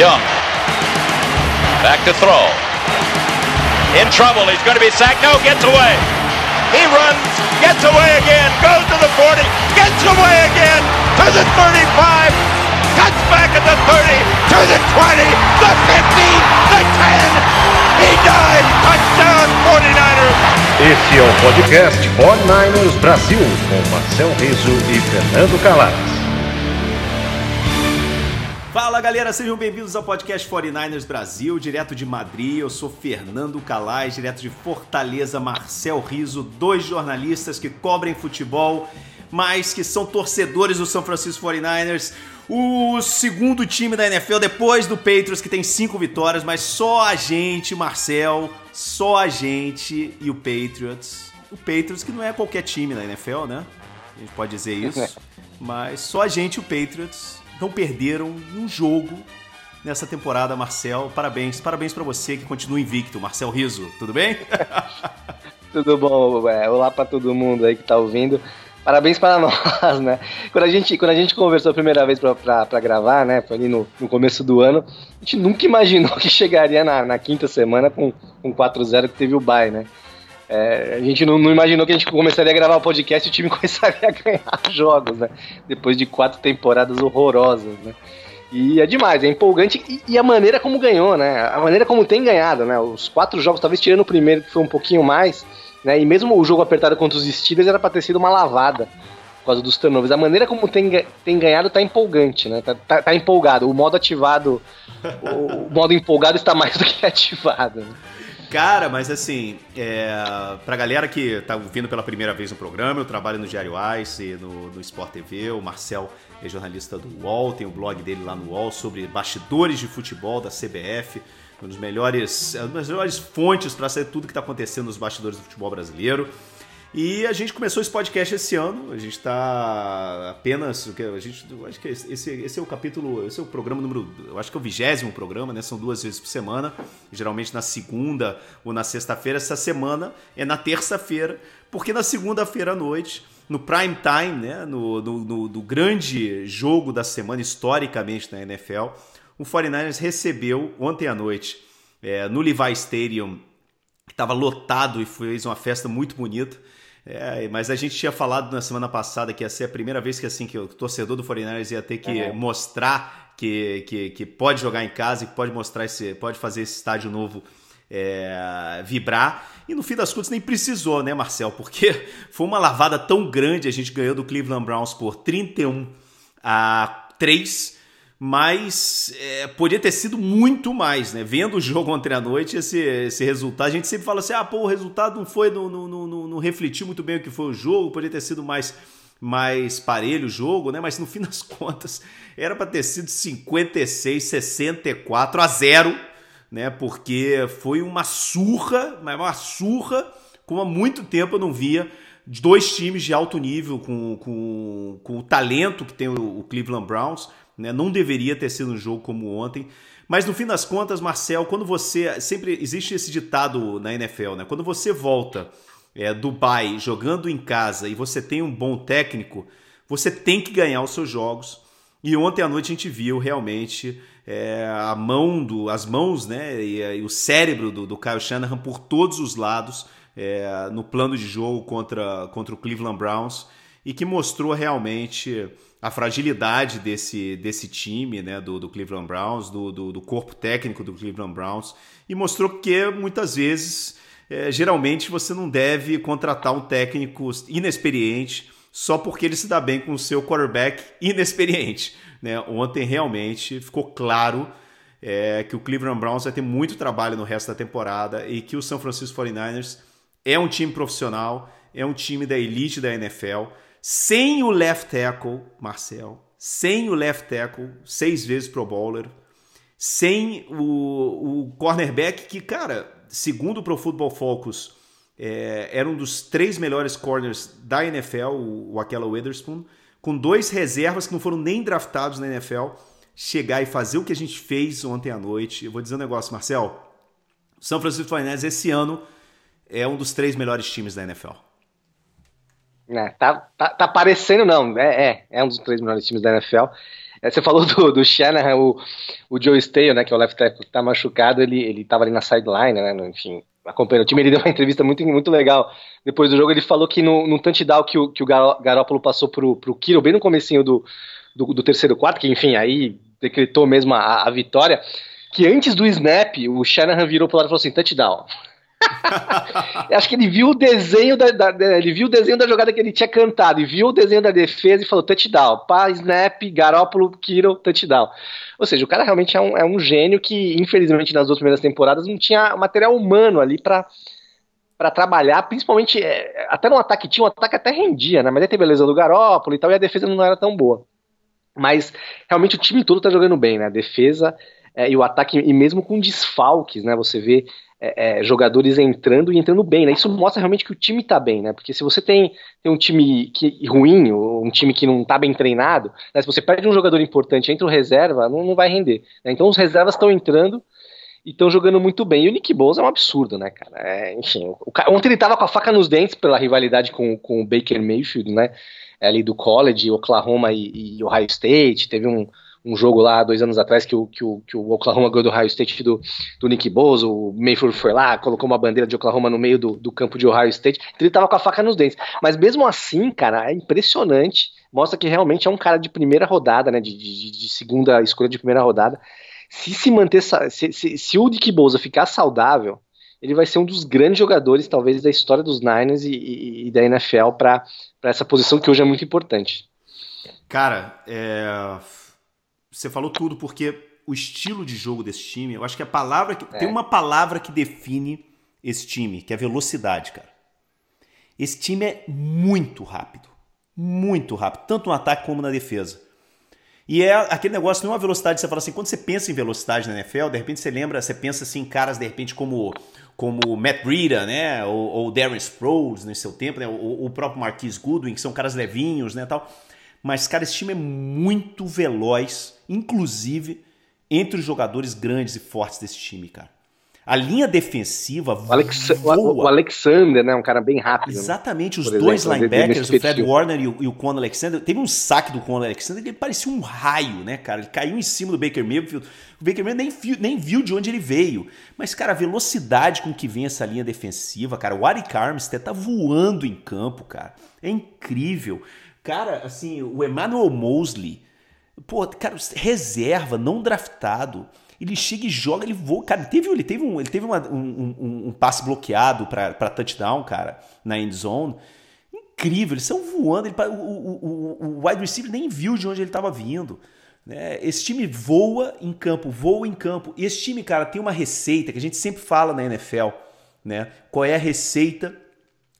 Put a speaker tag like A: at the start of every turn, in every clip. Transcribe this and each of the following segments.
A: Young. Back to throw. In trouble. He's going to be sacked. No, gets away. He runs, gets away again, goes to the 40, gets away again to the 35, cuts back at the 30, to the 20, the 15, the 10. He died. Touchdown 49ers.
B: Esse é o podcast 49ers Brasil com Marcel Riso e Fernando Calais.
C: Fala galera, sejam bem-vindos ao podcast 49ers Brasil, direto de Madrid. Eu sou Fernando Calais, direto de Fortaleza, Marcel Riso, dois jornalistas que cobrem futebol, mas que são torcedores do São Francisco 49ers. O segundo time da NFL depois do Patriots, que tem cinco vitórias, mas só a gente, Marcel, só a gente e o Patriots. O Patriots que não é qualquer time da NFL, né? A gente pode dizer isso. Mas só a gente e o Patriots não perderam um jogo nessa temporada, Marcel. Parabéns, parabéns para você que continua invicto, Marcel Riso. Tudo bem?
D: Tudo bom, é, olá para todo mundo aí que tá ouvindo. Parabéns para nós, né? Quando a gente, quando a gente conversou a primeira vez para gravar, né? Foi ali no, no, começo do ano, a gente nunca imaginou que chegaria na, na quinta semana com, com 4-0 que teve o bye, né? É, a gente não, não, imaginou que a gente começaria a gravar o podcast e o time começaria a ganhar jogos, né? Depois de quatro temporadas horrorosas, né? E é demais, é empolgante e, e, a maneira como ganhou, né? A maneira como tem ganhado, né? Os quatro jogos, talvez tirando o primeiro, que foi um pouquinho mais, né? E mesmo o jogo apertado contra os Steelers era para ter sido uma lavada por causa dos turnovers. A maneira como tem, tem ganhado tá empolgante, né? Tá, tá, tá empolgado. O modo ativado, o, o, modo empolgado está mais do que ativado. Né?
C: Cara, mas assim, é, pra galera que tá ouvindo pela primeira vez no programa, eu trabalho no Diário Ice, no, no Sport TV, o Marcel é jornalista do UOL, tem o blog dele lá no UOL sobre bastidores de futebol da CBF, uma das melhores, uma das melhores fontes para saber tudo que está acontecendo nos bastidores do futebol brasileiro. E a gente começou esse podcast esse ano. A gente está apenas. A gente, acho que esse, esse é o capítulo. Esse é o programa número. Eu acho que é o vigésimo programa, né? São duas vezes por semana. Geralmente na segunda ou na sexta-feira. Essa semana é na terça-feira, porque na segunda-feira à noite, no prime time, né? No, no, no, no grande jogo da semana, historicamente na NFL, o 49ers recebeu ontem à noite é, no Levi Stadium, que estava lotado e fez uma festa muito bonita. É, mas a gente tinha falado na semana passada que ia ser a primeira vez que assim que o torcedor do 49ers ia ter que uhum. mostrar que, que, que, pode jogar em casa, que pode mostrar esse, pode fazer esse estádio novo é, vibrar. E no fim das contas nem precisou, né, Marcel? Porque foi uma lavada tão grande, a gente ganhou do Cleveland Browns por 31 a 3 mas é, podia ter sido muito mais, né? Vendo o jogo ontem à noite, esse, esse resultado, a gente sempre fala assim: ah, pô, o resultado não foi, não, não, não, não refletiu muito bem o que foi o jogo, podia ter sido mais, mais parelho o jogo, né? Mas no fim das contas, era para ter sido 56, 64 a 0, né? Porque foi uma surra, mas uma surra, como há muito tempo eu não via dois times de alto nível, com, com, com o talento que tem o, o Cleveland Browns né? Não deveria ter sido um jogo como ontem. Mas no fim das contas, Marcel, quando você. Sempre existe esse ditado na NFL, né? Quando você volta é, Dubai jogando em casa e você tem um bom técnico, você tem que ganhar os seus jogos. E ontem à noite a gente viu realmente é, a mão do, as mãos, né, e, e o cérebro do, do Kyle Shanahan por todos os lados é, no plano de jogo contra, contra o Cleveland Browns e que mostrou realmente a fragilidade desse, desse time, né, do, do Cleveland Browns, do, do, do, corpo técnico do Cleveland Browns, e mostrou que muitas vezes, é, geralmente, você não deve contratar um técnico inexperiente só porque ele se dá bem com o seu quarterback inexperiente. Né? Ontem realmente ficou claro é, que o Cleveland Browns vai ter muito trabalho no resto da temporada e que o San Francisco 49ers é um time profissional, é um time da elite da NFL sem o left tackle, Marcel, sem o left tackle, seis vezes pro bowler, sem o, o cornerback que, cara, segundo o Pro Football Focus, é, era um dos três melhores corners da NFL, o, o Aquela Witherspoon, com dois reservas que não foram nem draftados na NFL, chegar e fazer o que a gente fez ontem à noite. Eu vou dizer um negócio, Marcel. O São Francisco 49 esse ano é um dos três melhores times da NFL.
D: É, tá, tá, tá parecendo, não. É, é, é um dos três melhores times da NFL. É, você falou do, do Shanahan, o, o Joe Stale, né, que é o left tackle que tá machucado, ele, ele tava ali na sideline, né, enfim, acompanhando o time, ele deu uma entrevista muito, muito legal. Depois do jogo ele falou que no, no touchdown que o, que o Garópolo passou pro, pro Kiro, bem no comecinho do, do, do terceiro quarto, que enfim, aí decretou mesmo a, a vitória, que antes do snap, o Shanahan virou pro lado e falou assim, touchdown. Acho que ele viu o desenho da, da, ele viu o desenho da jogada que ele tinha cantado e viu o desenho da defesa e falou touchdown, pá, snap, Garópolo, Kiro, touchdown. Ou seja, o cara realmente é um, é um gênio que, infelizmente, nas duas primeiras temporadas não tinha material humano ali para para trabalhar, principalmente é, até no ataque tinha um ataque até rendia, né? Mas aí teve a lesão do Garópolo e tal, e a defesa não era tão boa. Mas realmente o time todo tá jogando bem, né? A defesa é, e o ataque, e mesmo com desfalques, né? Você vê é, é, jogadores entrando e entrando bem, né? Isso mostra realmente que o time tá bem, né? Porque se você tem, tem um time que, ruim, ou um time que não tá bem treinado, né? se você perde um jogador importante entre o reserva, não, não vai render. Né? Então os reservas estão entrando e estão jogando muito bem. E o Nick Bosa é um absurdo, né, cara? É, enfim, o, o, ontem ele tava com a faca nos dentes pela rivalidade com, com o Baker Mayfield, né? Ali do college, Oklahoma e, e Ohio State. Teve um, um jogo lá dois anos atrás que o, que o, que o Oklahoma ganhou do Ohio State do, do Nick Bosa, o Mayfield foi lá, colocou uma bandeira de Oklahoma no meio do, do campo de Ohio State, então ele tava com a faca nos dentes. Mas mesmo assim, cara, é impressionante, mostra que realmente é um cara de primeira rodada, né, de, de, de segunda escolha de primeira rodada. Se se manter, se, se, se o Nick Bosa ficar saudável, ele vai ser um dos grandes jogadores, talvez, da história dos Niners e, e, e da NFL para essa posição que hoje é muito importante.
C: Cara, é você falou tudo, porque o estilo de jogo desse time, eu acho que a palavra que. É. Tem uma palavra que define esse time, que é velocidade, cara. Esse time é muito rápido. Muito rápido, tanto no ataque como na defesa. E é aquele negócio, não é uma velocidade, você fala assim, quando você pensa em velocidade na NFL, de repente você lembra, você pensa assim, em caras de repente como como Matt Breida, né, ou, ou Darren Sproles no seu tempo, né, ou, o próprio Marquis Goodwin, que são caras levinhos, né, tal. Mas, cara, esse time é muito veloz, inclusive entre os jogadores grandes e fortes desse time, cara. A linha defensiva
D: o, Alex, voa. o Alexander, né? Um cara bem rápido.
C: Né? Exatamente, os dois exemplo, linebackers, o Fred Warner e o, e o Conor Alexander. Teve um saque do Conor Alexander que ele parecia um raio, né, cara? Ele caiu em cima do Baker Mayfield. O Baker Mayfield nem viu, nem viu de onde ele veio. Mas, cara, a velocidade com que vem essa linha defensiva, cara. O Arik Armstead tá voando em campo, cara. É incrível. Cara, assim, o Emmanuel Mosley, pô, cara, reserva, não draftado. Ele chega e joga, ele voa. Cara, ele teve, ele teve um, ele teve uma, um, um, um, passe bloqueado para touchdown, cara, na end zone. Incrível, eles estão voando. Ele, o, o, o, wide receiver nem viu de onde ele estava vindo. Né? Esse time voa em campo, voa em campo. E esse time, cara, tem uma receita que a gente sempre fala na NFL. Né? Qual é a receita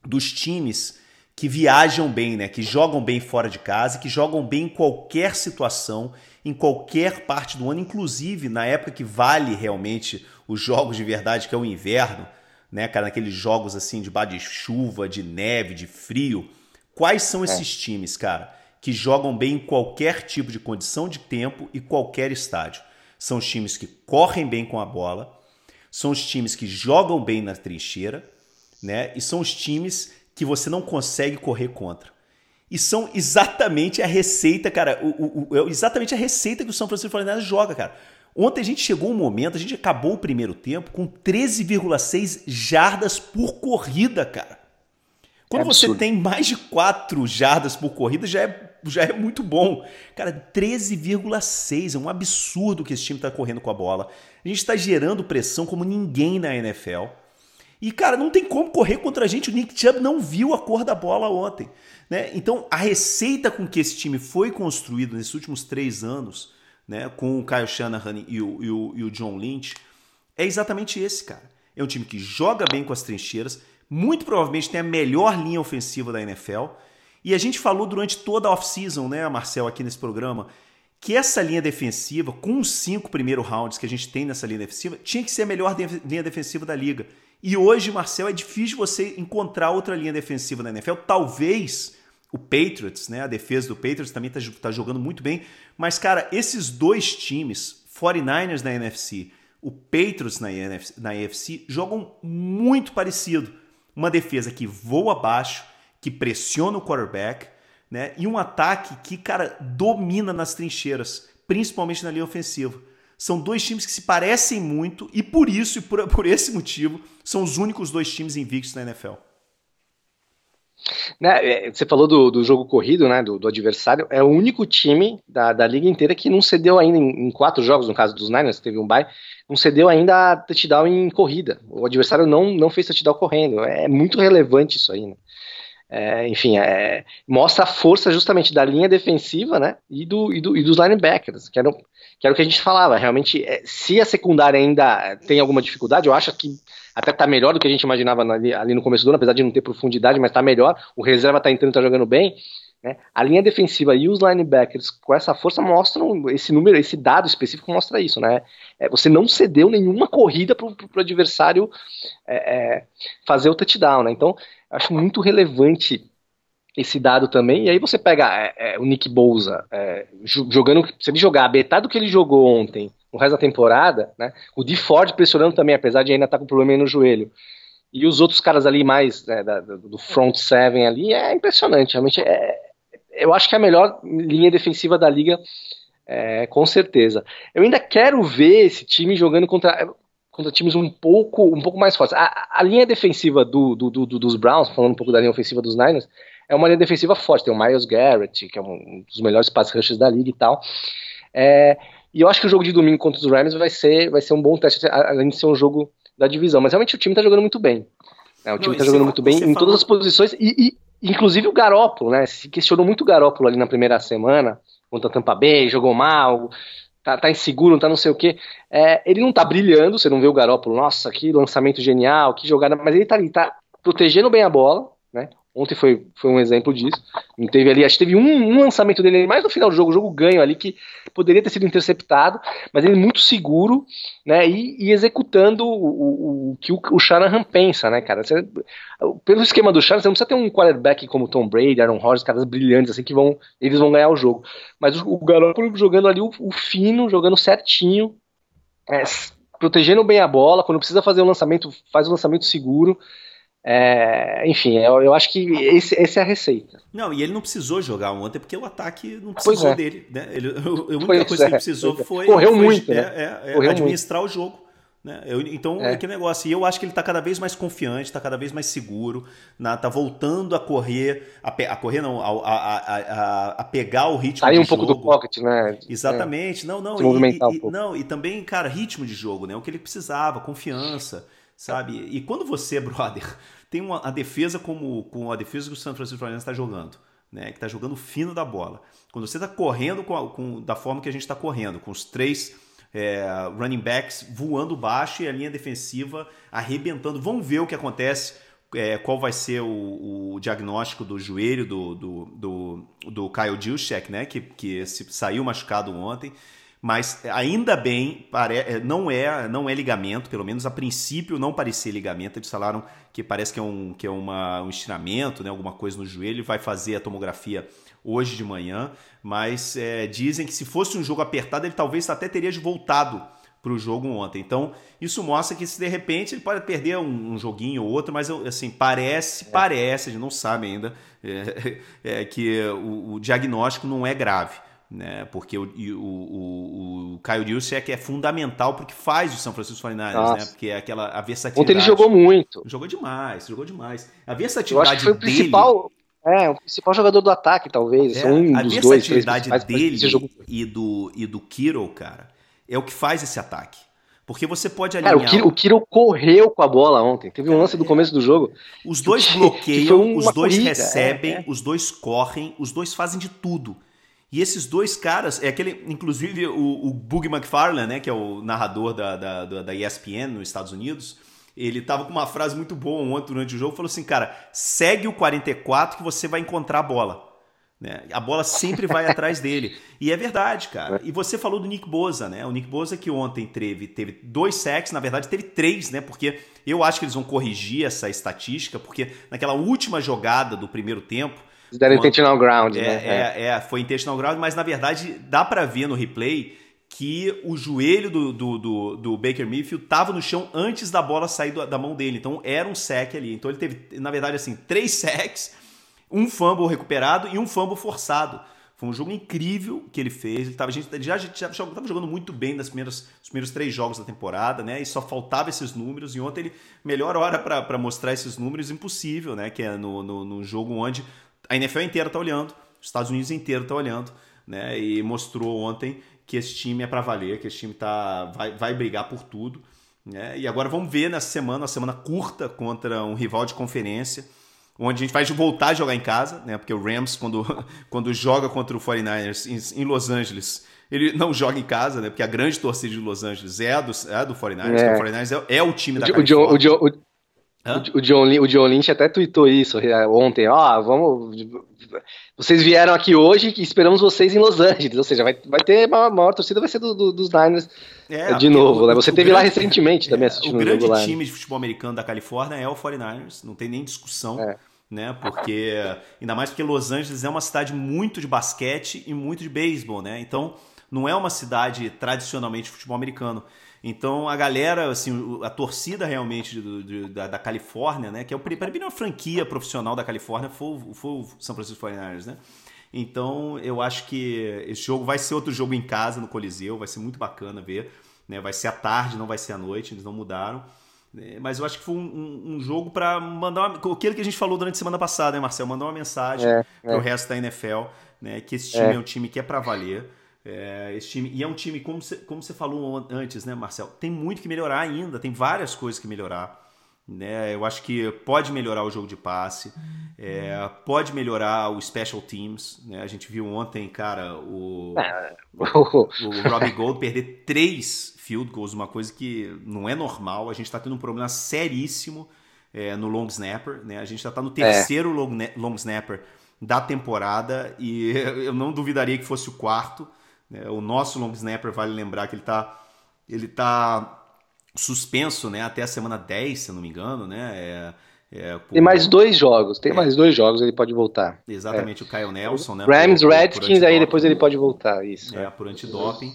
C: dos times que viajam bem, né? Que jogam bem fora de casa, que jogam bem em qualquer situação, em qualquer parte do ano, inclusive na época que vale realmente os jogos de verdade, que é o inverno, né, cara, naqueles jogos assim de de chuva, de neve, de frio. Quais são esses é. times, cara, que jogam bem em qualquer tipo de condição de tempo e qualquer estádio? São os times que correm bem com a bola, são os times que jogam bem na trincheira, né? E são os times que você não consegue correr contra. E são exatamente a receita, cara, o, o, o, é exatamente a receita que o São Francisco 49 joga, cara. Ontem a gente chegou um momento, a gente acabou o primeiro tempo com 13,6 jardas por corrida, cara. Quando é você tem mais de 4 jardas por corrida, já é, já é muito bom. Cara, 13,6 é um absurdo que esse time está correndo com a bola. A gente está gerando pressão como ninguém na NFL. E, cara, não tem como correr contra a gente. O Nick Chubb não viu a cor da bola ontem. Né? Então, a receita com que esse time foi construído nesses últimos três anos, né, com o Kyle Shanahan e o, e o, e o John Lynch, é exatamente esse, cara. É um time que joga bem com as trincheiras, muito provavelmente tem a melhor linha ofensiva da NFL. E a gente falou durante toda a off-season, né, Marcel, aqui nesse programa, que essa linha defensiva, com os cinco primeiros rounds que a gente tem nessa linha defensiva, tinha que ser a melhor linha defensiva da liga. E hoje, Marcel, é difícil você encontrar outra linha defensiva na NFL. Talvez o Patriots, né? A defesa do Patriots também está tá jogando muito bem. Mas, cara, esses dois times, 49ers na NFC, o Patriots na, NFC, na jogam muito parecido. Uma defesa que voa abaixo, que pressiona o quarterback, né? E um ataque que, cara, domina nas trincheiras. principalmente na linha ofensiva. São dois times que se parecem muito e por isso e por, por esse motivo são os únicos dois times invictos na NFL.
D: Né, é, você falou do, do jogo corrido, né, do, do, adversário, é o único time da, da liga inteira que não cedeu ainda em, em quatro jogos, no caso dos Niners, teve um bye, não cedeu ainda touchdown em corrida. O adversário não, não fez touchdown correndo. É muito relevante isso aí, né? É, enfim, é, mostra a força justamente da linha defensiva né, e, do, e, do, e dos linebackers, que era, que era o que a gente falava. Realmente, é, se a secundária ainda tem alguma dificuldade, eu acho que até tá melhor do que a gente imaginava ali, ali no começo do ano, apesar de não ter profundidade, mas tá melhor. O reserva tá entrando, tá jogando bem. Né? A linha defensiva e os linebackers com essa força mostram esse número, esse dado específico mostra isso, né? É, você não cedeu nenhuma corrida para o adversário é, é, fazer o touchdown, né? Então acho muito relevante esse dado também. E aí você pega é, é, o Nick Bouza é, jogando, se ele jogar metade do que ele jogou ontem, no resto da temporada, né? O D Ford pressionando também, apesar de ainda estar tá com problema no joelho. E os outros caras ali mais né, da, do front seven ali é impressionante. Realmente é, eu acho que é a melhor linha defensiva da liga, é, com certeza. Eu ainda quero ver esse time jogando contra contra times um pouco, um pouco mais fortes. A, a linha defensiva do, do, do, dos Browns, falando um pouco da linha ofensiva dos Niners, é uma linha defensiva forte. Tem o Miles Garrett, que é um dos melhores pass rushers da liga e tal. É, e eu acho que o jogo de domingo contra os Rams vai ser, vai ser um bom teste, além de ser um jogo da divisão. Mas realmente o time tá jogando muito bem. Né? O time Não, tá jogando muito bem em todas as posições. E, e, inclusive o Garópolo, né? Se questionou muito o Garópolo ali na primeira semana, contra a Tampa Bay, jogou mal, tá, tá inseguro, tá não sei o quê. É, ele não tá brilhando, você não vê o Garópolo, nossa, que lançamento genial, que jogada, mas ele tá ali, tá protegendo bem a bola, né? Ontem foi, foi um exemplo disso. Não teve ali, acho que teve um, um, lançamento dele mais no final do jogo, o jogo ganho ali, que poderia ter sido interceptado, mas ele muito seguro, né? E, e executando o, o, o, que o, o Shanahan pensa, né, cara? Você, pelo esquema do Shanahan, você não precisa ter um quarterback como Tom Brady, Aaron Rodgers, caras brilhantes assim que vão, eles vão ganhar o jogo. Mas o, o Garoppolo jogando ali o, o fino, jogando certinho, é, protegendo bem a bola, quando precisa fazer o um lançamento, faz um lançamento seguro. É, enfim, eu, eu, acho que esse, essa é a receita.
C: Não, e ele não precisou jogar ontem porque o ataque não precisou é. dele. Né? Ele, a única pois coisa é, que ele precisou é. foi,
D: Correu
C: foi,
D: muito, né?
C: É, é, Correu administrar muito. o jogo. Né? Eu, então, é. que negócio. E eu acho que ele está cada vez mais confiante, está cada vez mais seguro, está voltando a correr, a, a correr não, a, a, a, pegar o ritmo
D: Sair um jogo. pouco do pocket, né?
C: Exatamente. Não, não. E, e, um não, e também, cara, ritmo de jogo, né? O que ele precisava, confiança sabe? E quando você, brother, tem uma, a defesa como, a defesa que o San Francisco 49 está jogando, né? Que está jogando fino da bola. Quando você está correndo com, a, com, da forma que a gente está correndo, com os três é, running backs voando baixo e a linha defensiva arrebentando. Vamos ver o que acontece. É, qual vai ser o, o, diagnóstico do joelho do, do, do, do Kyle Juszczyk, né? Que, que saiu machucado ontem. Mas ainda bem, é, não é, não é ligamento, pelo menos a princípio não parecia ligamento. Eles falaram que parece que é um, que é uma, um estiramento, né, alguma coisa no joelho. Vai fazer a tomografia hoje de manhã, mas é, dizem que se fosse um jogo apertado, ele talvez até teria voltado para o jogo ontem. Então, isso mostra que se de repente ele pode perder um, um joguinho ou outro, mas assim, parece, parece, a gente não sabe ainda, é, é, que o, o diagnóstico não é grave né? Porque o, o, o, o Kyle Juszczyk é fundamental porque faz o São Francisco 49ers, né? Porque é aquela a versatilidade.
D: Ontem ele jogou muito.
C: Jogou demais, jogou demais. A versatilidade
D: foi o dele, principal, é, o principal jogador do ataque, talvez. É, um
C: a
D: dos
C: versatilidade dois, dele e do, e do Kiro, cara, é o que faz esse ataque. Porque você pode alinhar.
D: Cara, o Kiro, o Kiro correu com a bola ontem. Teve um lance do começo do jogo.
C: Os dois bloqueiam, os dois corrida, recebem, é, é. os dois correm, os dois fazem de tudo. E esses dois caras, é aquele, inclusive o, o Bug McFarlane, né, que é o narrador da, da, da ESPN nos Estados Unidos, ele tava com uma frase muito boa ontem durante o jogo, falou assim, cara, segue o 44 que você vai encontrar a bola. Né? A bola sempre vai atrás dele. E é verdade, cara. E você falou do Nick Boza, né? O Nick Boza que ontem teve, teve dois sacks, na verdade teve três, né? Porque eu acho que eles vão corrigir essa estatística, porque naquela última jogada do primeiro tempo,
D: deram intentional ground,
C: é,
D: né?
C: É, é, foi intentional ground, mas na verdade dá para ver no replay que o joelho do, do, do, do Baker Mayfield estava no chão antes da bola sair da mão dele. Então era um sec ali. Então ele teve, na verdade, assim, três sacks, um fumble recuperado e um fumble forçado. Foi um jogo incrível que ele fez. Ele tava, a gente já estava jogando muito bem nas primeiras, nos primeiros três jogos da temporada, né? E só faltava esses números. E ontem ele, melhor hora para mostrar esses números, impossível, né? Que é no, no, no jogo onde a NFL inteira está olhando, os Estados Unidos inteiro está olhando, né? E mostrou ontem que esse time é para valer, que esse time tá, vai, vai brigar por tudo. Né? E agora vamos ver nessa semana, uma semana curta contra um rival de conferência onde a gente vai voltar a jogar em casa, né? Porque o Rams, quando, quando joga contra o 49ers em, em Los Angeles, ele não joga em casa, né? Porque a grande torcida de Los Angeles é a do, é a do 49ers. É. O 49ers é, é, o time da o.
D: O, John, o, o, John, o John Lynch até tweetou isso é, ontem. Ó, vamos. Vocês vieram aqui hoje e esperamos vocês em Los Angeles. Ou seja, vai, vai ter a maior torcida, vai ser do, do, dos Niners é, de novo, né? Você teve grande, lá recentemente também assistindo
C: o grande time de futebol americano da Califórnia é o 49ers, não tem nem discussão. É né? Porque ainda mais porque Los Angeles é uma cidade muito de basquete e muito de beisebol, né? Então não é uma cidade tradicionalmente de futebol americano. Então a galera, assim, a torcida realmente do, do, da, da, Califórnia, né? Que é o primeira franquia profissional da Califórnia foi, foi o São Francisco 49ers, né? Então eu acho que esse jogo vai ser outro jogo em casa no Coliseu, vai ser muito bacana ver. Né? Vai ser à tarde, não vai ser à noite, eles não mudaram. É, mas eu acho que foi um, um, jogo para mandar uma, aquilo que a gente falou durante a semana passada, né, Marcel? Mandar uma mensagem é, para o é. resto da NFL, né? Que esse time é, é um time que é para valer. É, esse time, e é um time, como você, como você falou antes, né, Marcel? Tem muito que melhorar ainda, tem várias coisas que melhorar. Né? Eu acho que pode melhorar o jogo de passe, é, pode melhorar o special teams. Né? A gente viu ontem, cara, o, o, o Robbie Gold perder três field goals, uma coisa que não é normal. A gente está tendo um problema seríssimo é, no long snapper. Né? A gente já está no terceiro é. long, long snapper da temporada e eu não duvidaria que fosse o quarto. Né? O nosso long snapper, vale lembrar que ele está ele tá suspenso né, até a semana 10, se não me engano. Né? É,
D: é, por... Tem mais dois jogos, tem é. mais dois jogos, ele pode voltar.
C: Exatamente, o Kyle Nelson, né?
D: Rams, por, Redskins, por aí depois ele pode voltar, isso.
C: É, por antidoping.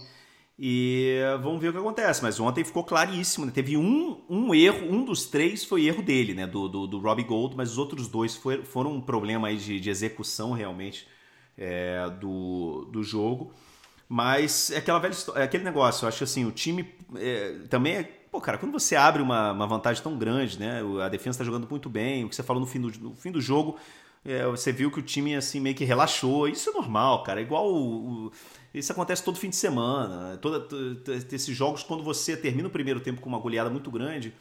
C: E vamos ver o que acontece. Mas ontem ficou claríssimo, né? Teve um, um erro, um dos três foi erro dele, né? Do, do, do Robbie Gold, mas os outros dois foi, foram um problema aí de, de execução realmente é, do, do jogo. Mas é aquela velha é aquele negócio, eu acho assim, o time é, também é. Pô, cara, quando você abre uma, uma vantagem tão grande, né? A defesa está jogando muito bem, o que você falou no fim do, no fim do jogo, é, você viu que o time assim meio que relaxou. Isso é normal, cara. É igual o, o isso acontece todo fim de semana. Toda, esses jogos, quando você termina o primeiro tempo com uma goleada muito grande,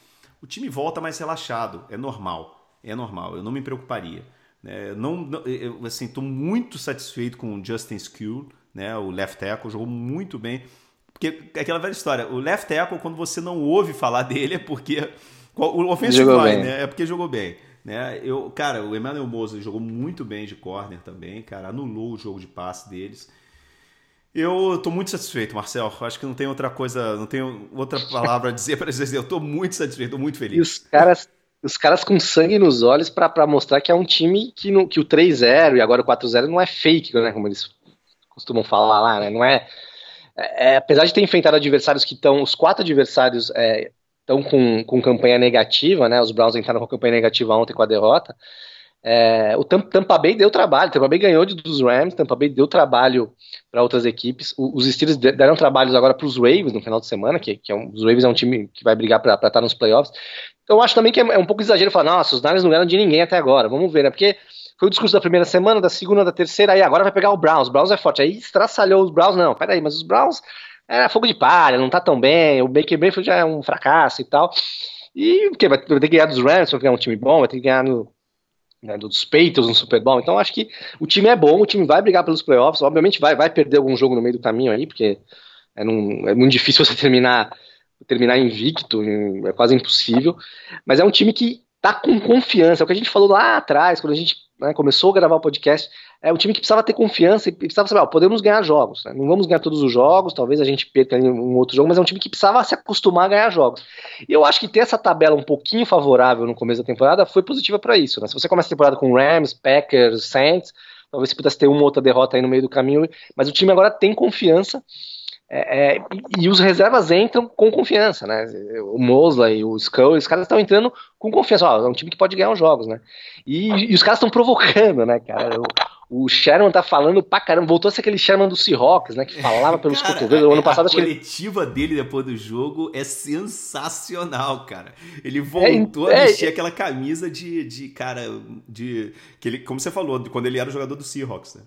C: o time volta mais relaxado. É normal. É normal. Eu não me preocuparia. É, não, eu, assim, estou muito satisfeito com o Justin Skill, né? O left tackle jogou muito bem. Porque é aquela velha história. O left tackle, quando você não ouve falar dele, é porque o offensive line, né? É porque jogou bem. Né? Eu, cara, o Emmanuel Mosley jogou muito bem de corner também, cara, anulou o jogo de passe deles. Eu estou muito satisfeito, Marcel. Acho que não tem outra coisa, não tenho outra palavra a dizer para dizer. Eu estou muito satisfeito, estou muito feliz.
D: E os caras, os caras com sangue nos olhos para mostrar que é um time que, no, que o 3-0 e agora o 4-0 não é fake, né? Como eles costumam falar lá, né? Não é, é, apesar de ter enfrentado adversários que estão, os quatro adversários estão é, com, com campanha negativa, né? Os Browns entraram com campanha negativa ontem com a derrota. É, o Tampa Bay deu trabalho, Tampa Bay ganhou dos Rams, Tampa Bay deu trabalho para outras equipes. os Steelers deram trabalhos agora para os Ravens no final de semana, que, que é um, os Ravens é um time que vai brigar para estar tá nos playoffs. Então eu acho também que é, é um pouco exagero falar, nossa, os Niners não ganham de ninguém até agora, vamos ver, né? Porque foi o discurso da primeira semana, da segunda, da terceira, aí agora vai pegar o Browns, o Browns é forte. Aí estraçalhou os Browns, não, peraí, mas os Browns é fogo de palha, não tá tão bem, o Baker Mayfield já é um fracasso e tal. E o que? Vai ter que ganhar dos Rams, vai ganhar um time bom, vai ter que ganhar no, né, dos Patriots no Super Bowl. Então acho que o time é bom, o time vai brigar pelos playoffs. Obviamente vai, vai perder algum jogo no meio do caminho aí, porque é, num, é muito difícil você terminar terminar invicto, é quase impossível. Mas é um time que tá com confiança. É o que a gente falou lá atrás, quando a gente né, começou a gravar o podcast é um time que precisava ter confiança e precisava saber, ó, podemos ganhar jogos. Né? Não vamos ganhar todos os jogos, talvez a gente perca um outro jogo, mas é um time que precisava se acostumar a ganhar jogos. E eu acho que ter essa tabela um pouquinho favorável no começo da temporada foi positiva para isso. Né? Se você começa a temporada com Rams, Packers, Saints, talvez você pudesse ter uma outra derrota aí no meio do caminho, mas o time agora tem confiança. É, é, e os reservas entram com confiança, né? O Mosley, o Skull, os caras estão entrando com confiança. Ó, é um time que pode ganhar os jogos, né? E, e os caras estão provocando, né, cara? o Sherman tá falando pra caramba. Voltou a ser aquele Sherman do Seahawks, né? Que falava pelos cara, cotovelos. O ano passado,
C: a
D: acho
C: coletiva dele depois do jogo é sensacional, cara. Ele voltou é, a vestir é, aquela camisa de, de cara. de que ele, Como você falou, quando ele era o jogador do Seahawks, né?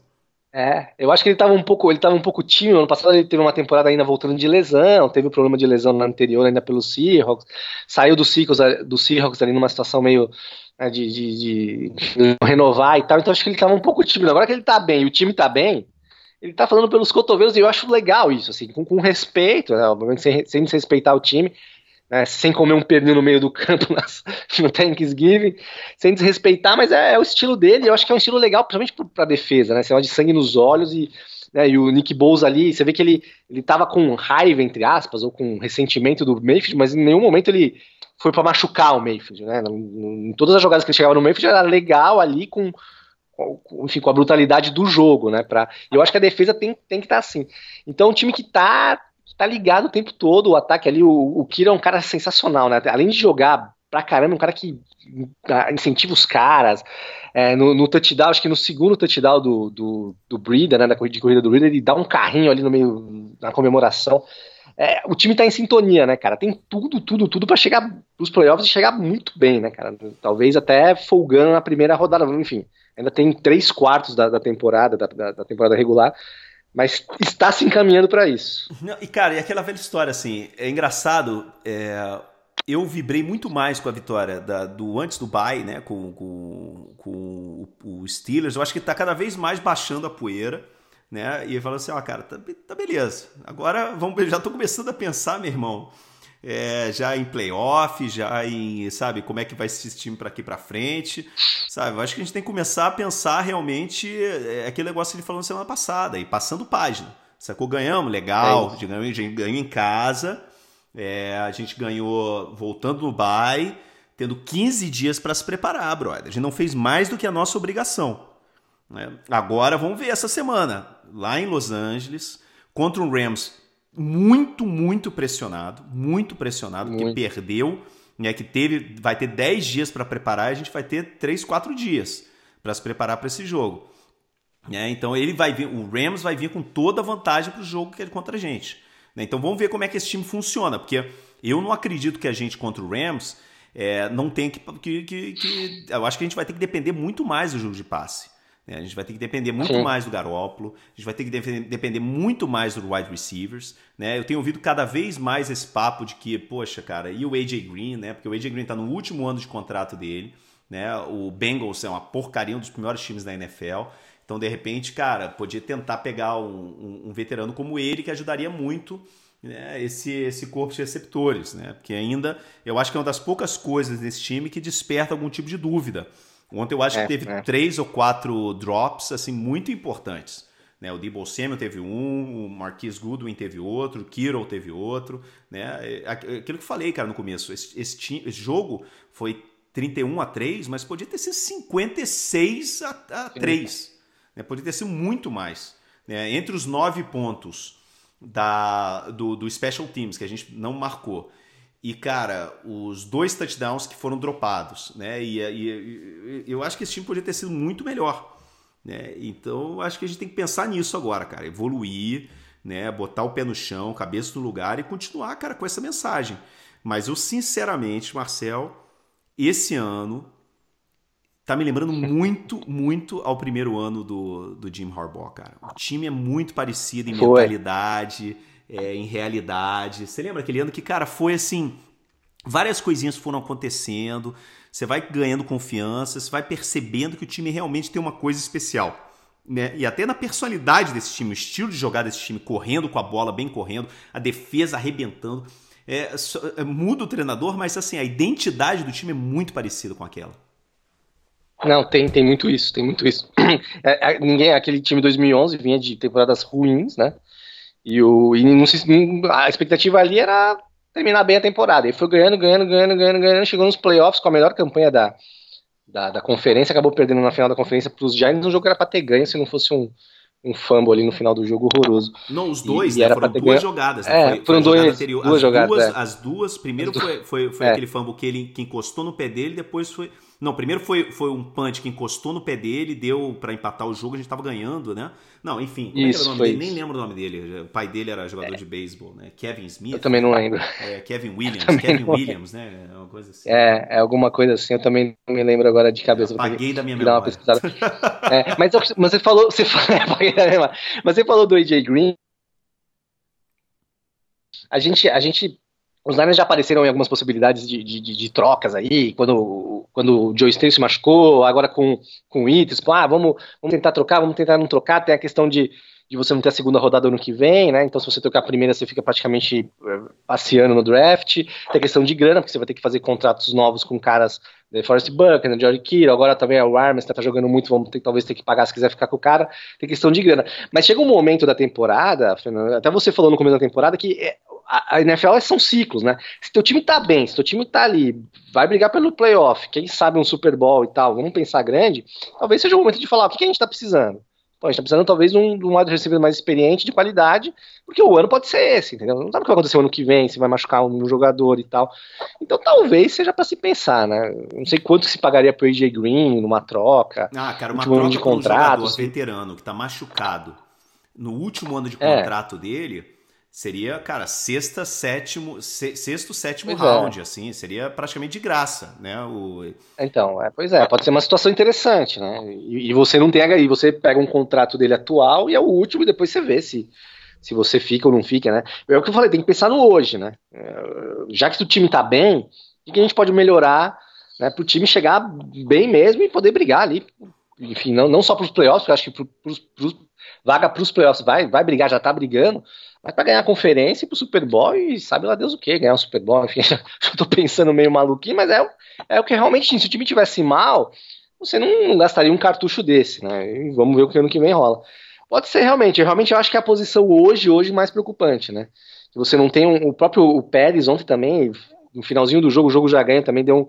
D: É, eu acho que ele estava um pouco, ele tava um pouco tímido. Ano passado ele teve uma temporada ainda voltando de lesão, teve um problema de lesão na anterior ainda pelo Seahawks, saiu do Seahawks, do Seahawks ali numa situação meio né, de, de, de, renovar e tal. Então acho que ele estava um pouco tímido. Agora que ele está bem, e o time está bem, ele está falando pelos cotovelos e eu acho legal isso, assim, com, com respeito, né, obviamente sem, sem desrespeitar o time né, sem comer um pernil no meio do campo nas, no Thanksgiving, sem desrespeitar, mas é, é, o estilo dele, eu acho que é um estilo legal, principalmente para defesa, né, de sangue nos olhos e, né, e o Nick Bowles ali, você vê que ele, ele com raiva, entre aspas, ou com ressentimento do Mayfield, mas em nenhum momento ele foi para machucar o Mayfield, né, em todas as jogadas que ele chegava no Mayfield era legal ali com enfim, com a brutalidade do jogo, né? Pra, eu acho que a defesa tem, tem que estar tá assim. Então, um time que tá tá ligado o tempo todo, o ataque ali, o, o Kira é um cara sensacional, né? Além de jogar pra caramba, um cara que incentiva os caras. É, no, no, touchdown, acho que no segundo touchdown do, do, do Breeder, né, da corrida de corrida do Breeder, ele dá um carrinho ali no meio, na comemoração. É, o time tá em sintonia, né, cara? Tem tudo, tudo, tudo para chegar pros playoffs e chegar muito bem, né, cara? Talvez até folgando na primeira rodada, enfim. Ainda tem três quartos da, da temporada, da, da, da temporada regular mas está se encaminhando para isso.
C: Não, e cara, e aquela velha história assim, é engraçado, é, eu vibrei muito mais com a vitória da, do antes do bye, né, com, com, com o, Steelers. Eu acho que está cada vez mais baixando a poeira, né? E falando assim, ó, cara, tá, tá beleza. Agora vamos, já tô começando a pensar, meu irmão é, já em playoff, já em, sabe, como é que vai esse time para aqui para frente, sabe? Eu acho que a gente tem que começar a pensar realmente é, aquele negócio que ele falou na semana passada, e passando página. Sacou? Ganhamos, legal, é gente ganhou em casa, é, a gente ganhou voltando no bye, tendo 15 dias para se preparar, brother. A gente não fez mais do que a nossa obrigação. Né? Agora vamos ver essa semana, lá em Los Angeles, contra um Rams muito, muito pressionado, muito pressionado, muito. porque perdeu, né, que teve, vai ter 10 dias para preparar, e a gente vai ter 3, 4 dias para se preparar para esse jogo. Né? Então ele vai vir, o Rams vai vir com toda a vantagem para o jogo que é contra a gente. Né? Então vamos ver como é que esse time funciona, porque eu não acredito que a gente contra o Rams é, não tem que, que, que, que, Eu acho que a gente vai ter que depender muito mais do jogo de passe. Né? A gente vai ter que depender muito Sim. mais do Garópolo, a gente vai ter que depender muito mais do wide receivers. Né? Eu tenho ouvido cada vez mais esse papo de que, poxa, cara, e o AJ Green, né? Porque o AJ Green está no último ano de contrato dele. Né? O Bengals é uma porcaria, um dos piores times da NFL. Então, de repente, cara, podia tentar pegar um, um, um veterano como ele que ajudaria muito né, esse, esse corpo de receptores, né? Porque ainda eu acho que é uma das poucas coisas desse time que desperta algum tipo de dúvida. Ontem eu acho é, que teve é. três ou quatro drops assim muito importantes. Né, o Debo Samuel teve um, o Marquis Goodwin teve outro, o Kiro teve outro. Né, é, aquilo que eu falei, cara, no começo. Esse, esse, esse, jogo foi 31 a 3, mas podia ter sido 56 a, a 3. Né, podia ter sido muito mais. Né, entre os nove pontos da, do, do Special Teams, que a gente não marcou, e, cara, os dois touchdowns que foram dropados, né? E, e, e, eu acho que esse time podia ter sido muito melhor. Né? Então, acho que a gente tem que pensar nisso agora, cara. Evoluir, né? Botar o pé no chão, cabeça no lugar e continuar, cara, com essa mensagem. Mas eu, sinceramente, Marcel, esse ano tá me lembrando muito, muito ao primeiro ano do, do Jim Harbaugh, cara. O time é muito parecido em Foi. mentalidade é, em realidade. Você lembra aquele ano que, cara, foi assim. Várias coisinhas foram acontecendo, você vai ganhando confiança, você vai percebendo que o time realmente tem uma coisa especial. Né? E até na personalidade desse time, o estilo de jogar desse time, correndo com a bola, bem correndo, a defesa arrebentando. É, é, muda o treinador, mas assim, a identidade do time é muito parecida com aquela.
D: Não, tem, tem muito isso, tem muito isso. É, é, ninguém, aquele time 2011 vinha de temporadas ruins, né? E, o, e não se, a expectativa ali era terminar bem a temporada. E foi ganhando, ganhando, ganhando, ganhando, ganhando. Chegou nos playoffs com a melhor campanha da, da, da conferência. Acabou perdendo na final da conferência para os Giants. Um jogo que era para ter ganho se não fosse um, um fumble ali no final do jogo horroroso.
C: Não, os dois, e, né, e foram duas ganho. jogadas.
D: Né? É, foi, foram dois, duas
C: as
D: jogadas.
C: Duas,
D: é.
C: As duas, primeiro foi, foi, foi é. aquele fumble que ele que encostou no pé dele, depois foi Não, primeiro foi, foi um punch que encostou no pé dele, deu para empatar o jogo, a gente tava ganhando, né? Não, enfim, como
D: isso,
C: é Nem lembro o nome dele. O pai dele era jogador é. de beisebol, né? Kevin Smith.
D: Eu também não lembro.
C: É, Kevin Williams, Kevin Williams, né? É uma coisa assim.
D: É, é alguma coisa assim, eu também não me lembro agora de cabeça.
C: Eu apaguei da minha memória.
D: é, mas, mas você falou, você falou, mas você falou do AJ Green. A gente, a gente os Niners já apareceram em algumas possibilidades de, de, de, trocas aí, quando, quando o Joe Staley se machucou, agora com, com o Itis, ah, vamos, vamos tentar trocar, vamos tentar não trocar, tem a questão de, de você não ter a segunda rodada ano que vem, né? Então, se você trocar a primeira, você fica praticamente eh, passeando no draft. Tem a questão de grana, porque você vai ter que fazer contratos novos com caras de Forrest Buckner, George Kittle, agora também é o Armstead tá jogando muito, vamos ter, talvez ter que pagar se quiser ficar com o cara. Tem questão de grana. Mas chega um momento da temporada, até você falou no começo da temporada, que é, a, NFL são ciclos, né? Se teu time tá bem, se teu time tá ali, vai brigar pelo playoff, quem sabe um Super Bowl e tal, vamos pensar grande, talvez seja o momento de falar o que, que a gente tá precisando. Pô, a gente tá precisando talvez de um, de um wide receiver mais experiente, de qualidade, porque o ano pode ser esse, entendeu? Não sabe o que vai acontecer o ano que vem, se vai machucar um jogador e tal. Então talvez seja para se pensar, né? Não sei quanto se pagaria pro AJ Green numa troca.
C: Ah, cara, uma troca de contrato, um jogador veterano que tá machucado no último ano de é. contrato é. dele seria, cara, sexta, sétimo, sexto, sétimo pois é. round, é. assim, seria praticamente de graça, né? O...
D: Então, é, pois é, pode ser uma situação interessante, né? E, e, você não tem, e você pega um contrato dele atual e é o último e depois você vê se se você fica ou não fica, né? É o que eu falei, tem que pensar no hoje, né? É, já que o time tá bem, o que a gente pode melhorar, né? Para o time chegar bem mesmo e poder brigar ali, enfim, não, não só para os playoffs, porque eu acho que pro, pros, pros, vaga para os playoffs vai, vai brigar, já tá brigando, mas para ganhar a conferência e pro Super Bowl e sabe lá Deus o que, ganhar o Super Bowl, enfim, já, já tô pensando meio maluquinho, mas é, é o que realmente, se o time tivesse mal, você não gastaria um cartucho desse, né? E vamos ver o que ano que vem rola. Pode ser realmente, realmente eu acho que é a posição hoje, hoje mais preocupante, né? Que você não tem um, o próprio o Pérez ontem também, no finalzinho do jogo, o jogo já ganha, também deu um,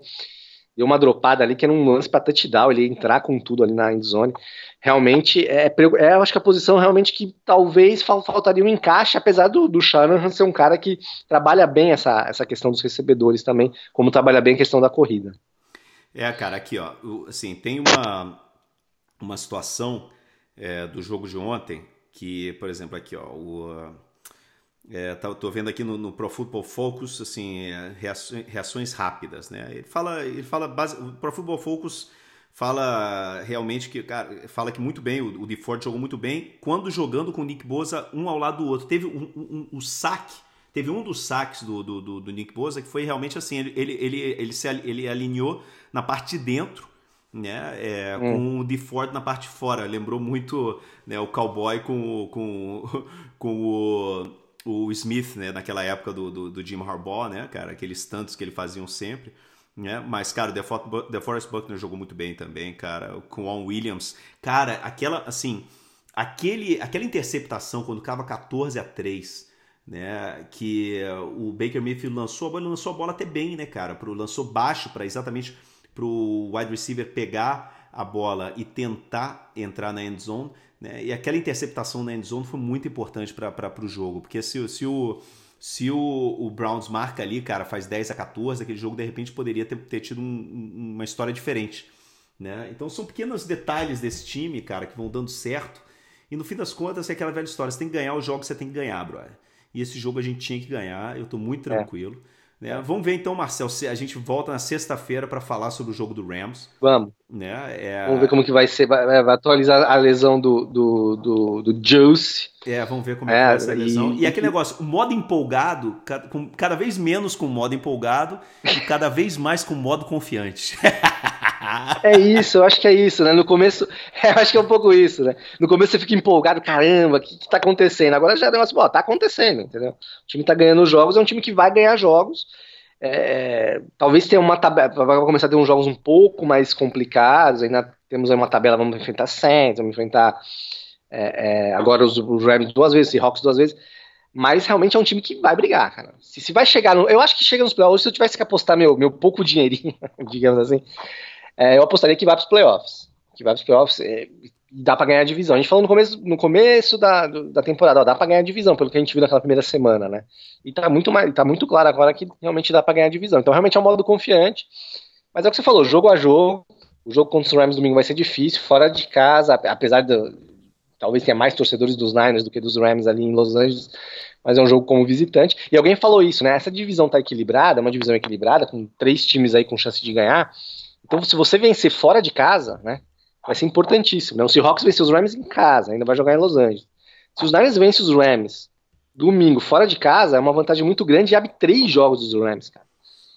D: deu uma dropada ali que era um lance para touchdown, ele entrar com tudo ali na endzone. Realmente, é, é, eu acho que a posição realmente que talvez faltaria um encaixe, apesar do, do Shanahan ser um cara que trabalha bem essa, essa questão dos recebedores também, como trabalha bem a questão da corrida.
C: É, cara, aqui, ó, assim, tem uma, uma situação é, do jogo de ontem que, por exemplo, aqui, ó, o é, tá, tô vendo aqui no, no, Pro Football Focus, assim, é, reações, reações rápidas, né? Ele fala, ele fala, base, o Pro Football Focus fala realmente que, cara, fala que muito bem, o, o DeFord jogou muito bem, quando jogando com o Nick Bosa um ao lado do outro. Teve um, um, um saque, teve um dos saques do, do, do, do, Nick Bosa que foi realmente assim, ele, ele, ele, ele, se, ele alinhou na parte de dentro, né, é, hum. com o DeFord na parte de fora. Lembrou muito né, o cowboy com, com, com o o Smith, né, naquela época do, do, do, Jim Harbaugh, né, cara, aqueles tantos que ele faziam sempre, né, mas, cara, o The Forest Buckner jogou muito bem também, cara, com o Williams, cara, aquela, assim, aquele, aquela interceptação quando cava 14 a 3, né, que o Baker Mayfield lançou a bola, ele lançou a bola até bem, né, cara, pro, lançou baixo para exatamente pro wide receiver pegar a bola e tentar entrar na end zone, né? E aquela interceptação na endzone foi muito importante para o jogo, porque se, se, o, se o, o, Browns marca ali, cara, faz 10 a 14, aquele jogo de repente poderia ter, ter tido um, uma história diferente. Né? Então são pequenos detalhes desse time, cara, que vão dando certo. E no fim das contas é aquela velha história: você tem que ganhar o jogo, você tem que ganhar, brother. E esse jogo a gente tinha que ganhar, eu tô muito é. tranquilo. É. Né? Vamos ver então, Marcel, se a gente volta na sexta-feira para falar sobre o jogo do Rams.
D: Vamos.
C: Né? É...
D: Vamos ver como que vai ser, vai, vai atualizar a lesão do, do, do, do Juice.
C: É, vamos ver como é, é que vai essa lesão. E, e aquele negócio, o modo empolgado, cada vez menos com o modo empolgado e cada vez mais com o modo confiante.
D: É isso, eu acho que é isso, né? No começo, eu acho que é um pouco isso, né? No começo você fica empolgado, caramba, o que, que tá acontecendo? Agora já é um negócio, pô, tá acontecendo, entendeu? O time tá ganhando jogos, é um time que vai ganhar jogos. É, talvez tenha uma tabela, vai começar a ter uns jogos um pouco mais complicados, ainda temos aí uma tabela, vamos enfrentar Saints, vamos enfrentar é, é, agora os, os Rams duas vezes, Seahawks duas vezes, mas realmente é um time que vai brigar, cara. Se, se vai chegar no, eu acho que chega nos playoffs, se eu tivesse que apostar meu, meu pouco dinheirinho, digamos assim, é, eu apostaria que vai para os playoffs. Que vai para os playoffs é, dá para ganhar a divisão. A gente falou no começo, no começo da, da temporada, ó, dá para ganhar a divisão, pelo que a gente viu naquela primeira semana, né? E tá muito, mais, tá muito claro agora que realmente dá para ganhar a divisão. Então realmente é um modo confiante. Mas é o que você falou, jogo a jogo. O jogo contra os Rams domingo vai ser difícil, fora de casa, apesar de talvez tenha mais torcedores dos Niners do que dos Rams ali em Los Angeles, mas é um jogo como visitante. E alguém falou isso, né? Essa divisão tá equilibrada, é uma divisão equilibrada, com três times aí com chance de ganhar. Então, se você vencer fora de casa, né? Vai ser importantíssimo. Né? O Seahawks venceu os Rams em casa, ainda vai jogar em Los Angeles. Se os Niners vencem os Rams domingo fora de casa, é uma vantagem muito grande e abre três jogos dos Rams, cara.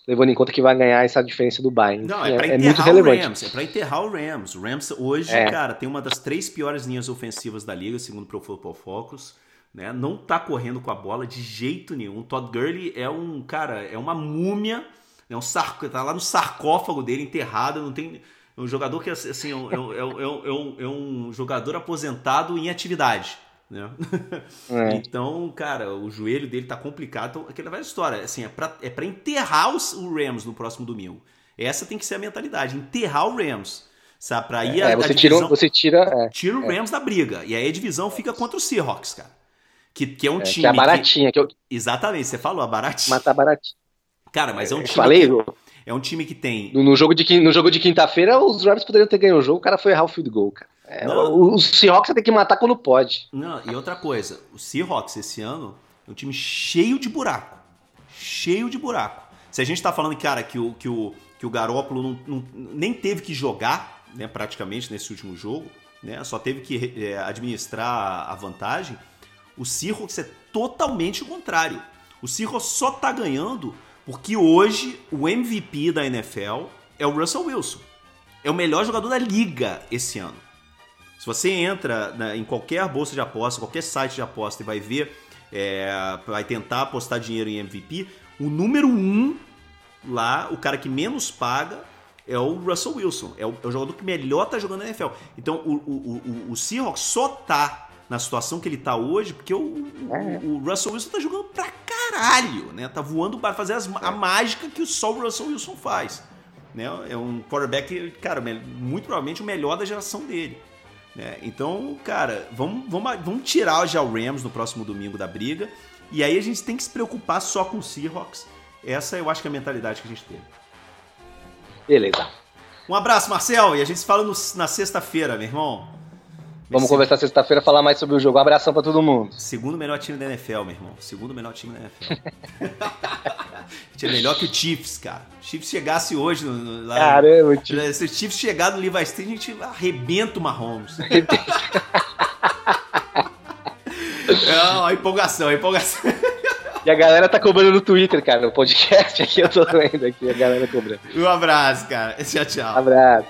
D: Levando em conta que vai ganhar essa diferença do Bayern.
C: Não, é, pra é, é muito relevante. Rams, é pra enterrar o Rams. O Rams hoje, é. cara, tem uma das três piores linhas ofensivas da liga, segundo o Pro Football Focus. Né? Não tá correndo com a bola de jeito nenhum. O Todd Gurley é um, cara, é uma múmia, é um sarco, tá lá no sarcófago dele, enterrado, não tem é um jogador que assim, é, um, é, um, é um jogador aposentado em atividade. Né? É. Então, cara, o joelho dele tá complicado. Então, aquela velha história, assim, é pra, é pra enterrar os, o Rams no próximo domingo. Essa tem que ser a mentalidade, enterrar o Rams. Sabe, pra ir
D: é, a, você, divisão, tira, você tira. É,
C: tira o Rams da briga. E aí a divisão fica contra o Seahawks, cara. Que, que é um time.
D: Que é a baratinha.
C: Que,
D: que eu...
C: Exatamente, você falou, a baratinha.
D: Mas tá baratinha.
C: Cara, mas é um time.
D: Falei,
C: que, é um time que tem.
D: No, jogo de, no jogo de quinta-feira, os Rams poderiam ter ganho o jogo, o cara foi errar o field goal, cara. É, o, o Seahawks você tem que matar quando pode.
C: Não, e outra coisa, o Seahawks esse ano é um time cheio de buraco. Cheio de buraco. Se a gente tá falando, cara, que o, que o, que o Garópolo não, não, nem teve que jogar, né, praticamente, nesse último jogo, né, só teve que é, administrar a vantagem, o Seahawks é totalmente o contrário. O Seahawks só tá ganhando porque hoje o MVP da NFL é o Russell Wilson. É o melhor jogador da liga esse ano. Se você entra em qualquer bolsa de aposta, qualquer site de aposta e vai ver, é, vai tentar apostar dinheiro em MVP, o número um lá, o cara que menos paga, é o Russell Wilson. É o, é o jogador que melhor tá jogando na NFL. Então o, o, o, o Seahawks só tá na situação que ele tá hoje, porque o, é. o, Russell Wilson tá jogando pra caralho, né? Tá voando para fazer as, a mágica que só o Russell Wilson faz. Né? É um quarterback, cara, muito provavelmente o melhor da geração dele. Né? Então, cara, vamos, vamos, vamos tirar já o Rams no próximo domingo da briga. E aí a gente tem que se preocupar só com o Seahawks. Essa eu acho que é a mentalidade que a gente teve.
D: Beleza.
C: Um abraço, Marcel, e a gente se fala no, na sexta-feira, meu irmão.
D: Vamos conversar sexta-feira, falar mais sobre o jogo. Um abração pra todo mundo.
C: Segundo melhor time da NFL, meu irmão. Segundo melhor time da NFL. é melhor que o Chiefs, cara. O Chiefs chegasse hoje no, no, lá.
D: Caramba, no,
C: Se o Chiefs chegar no Levi Street, a gente arrebenta o Mahomes. Não, a empolgação, a empolgação.
D: E a galera tá cobrando no Twitter, cara, no podcast aqui, eu tô vendo aqui, a galera cobrando.
C: Um abraço, cara. Tchau, tchau.
D: Um abraço.